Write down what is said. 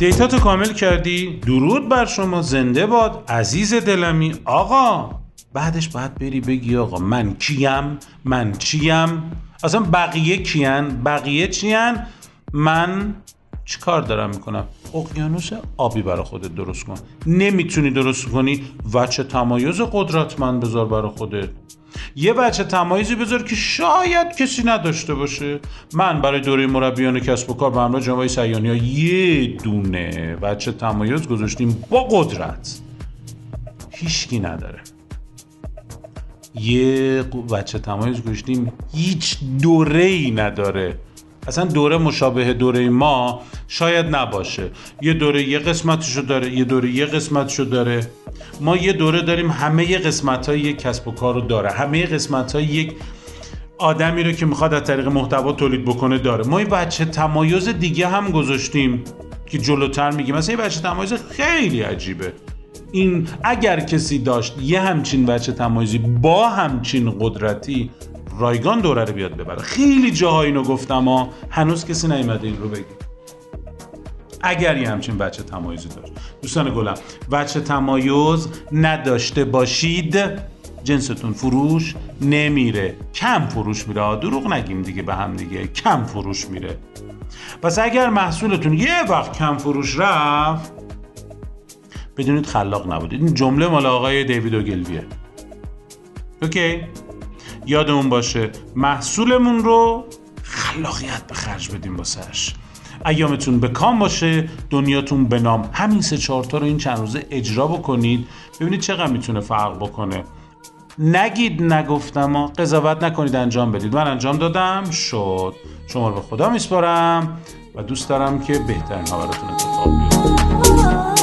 دیتا تو کامل کردی؟ درود بر شما زنده باد. عزیز دلمی آقا. بعدش باید بری بگی آقا من کیم؟ من چیم؟ اصلا بقیه کیان؟ بقیه چیان؟ من چی کار دارم می‌کنم؟ اقیانوس آبی برای خودت درست کن. نمی‌تونی درست کنی؟ وچه تمایز قدرتمند بذار برای خودت. یه بچه تمایزی بذار که شاید کسی نداشته باشه. من برای دوره مربیان کسب و کار به همراه جنبه سیانی ها یه دونه بچه تمایز گذاشتیم با قدرت. هیچکی نداره. یه بچه تمایز گذاشتیم هیچ دوره ای نداره. اصلا دوره مشابه دوره ما شاید نباشه. یه دوره یه قسمتشو داره یه دوره یه قسمتشو داره. ما یه دوره داریم همه قسمت های یک کسب و کار رو داره. همه قسمت های یک آدمی رو که می‌خواد از طریق محتوا تولید بکنه داره. ما یه بچه تمایز دیگه هم گذاشتیم که جلوتر میگیم. مثلا یه بچه تمایز خیلی عجیبه. این اگر کسی داشت یه همچین بچه تمایزی با همچین قدرتی رایگان دوره رو بیاد ببره. خیلی جاها اینو گفتم ها هنوز کسی نیومده این رو بگی اگر یه همچین بچه تمایزی داشت. دوستان گلم بچه تمایز نداشته باشید جنستون فروش نمیره. کم فروش میره. دروغ نگیم دیگه به هم دیگه. کم فروش میره. پس اگر محصولتون یه وقت کم فروش رفت بدونید خلاق نبودید. این جمله مال آقای دیوید اوگلویه اوکی؟ یادمون باشه محصولمون رو خلاقیت به خرج بدیم واسش ایامتون به کام باشه دنیاتون به نام همین سه چهارتا رو این چند روزه اجرا بکنید. ببینید چقدر می‌تونه فرق بکنه. نگید نگفتم و قضاوت نکنید انجام بدید. من انجام دادم شد. شما رو به خدا میسپارم و دوست دارم که بهترین ها براتون اتفاق بیفته.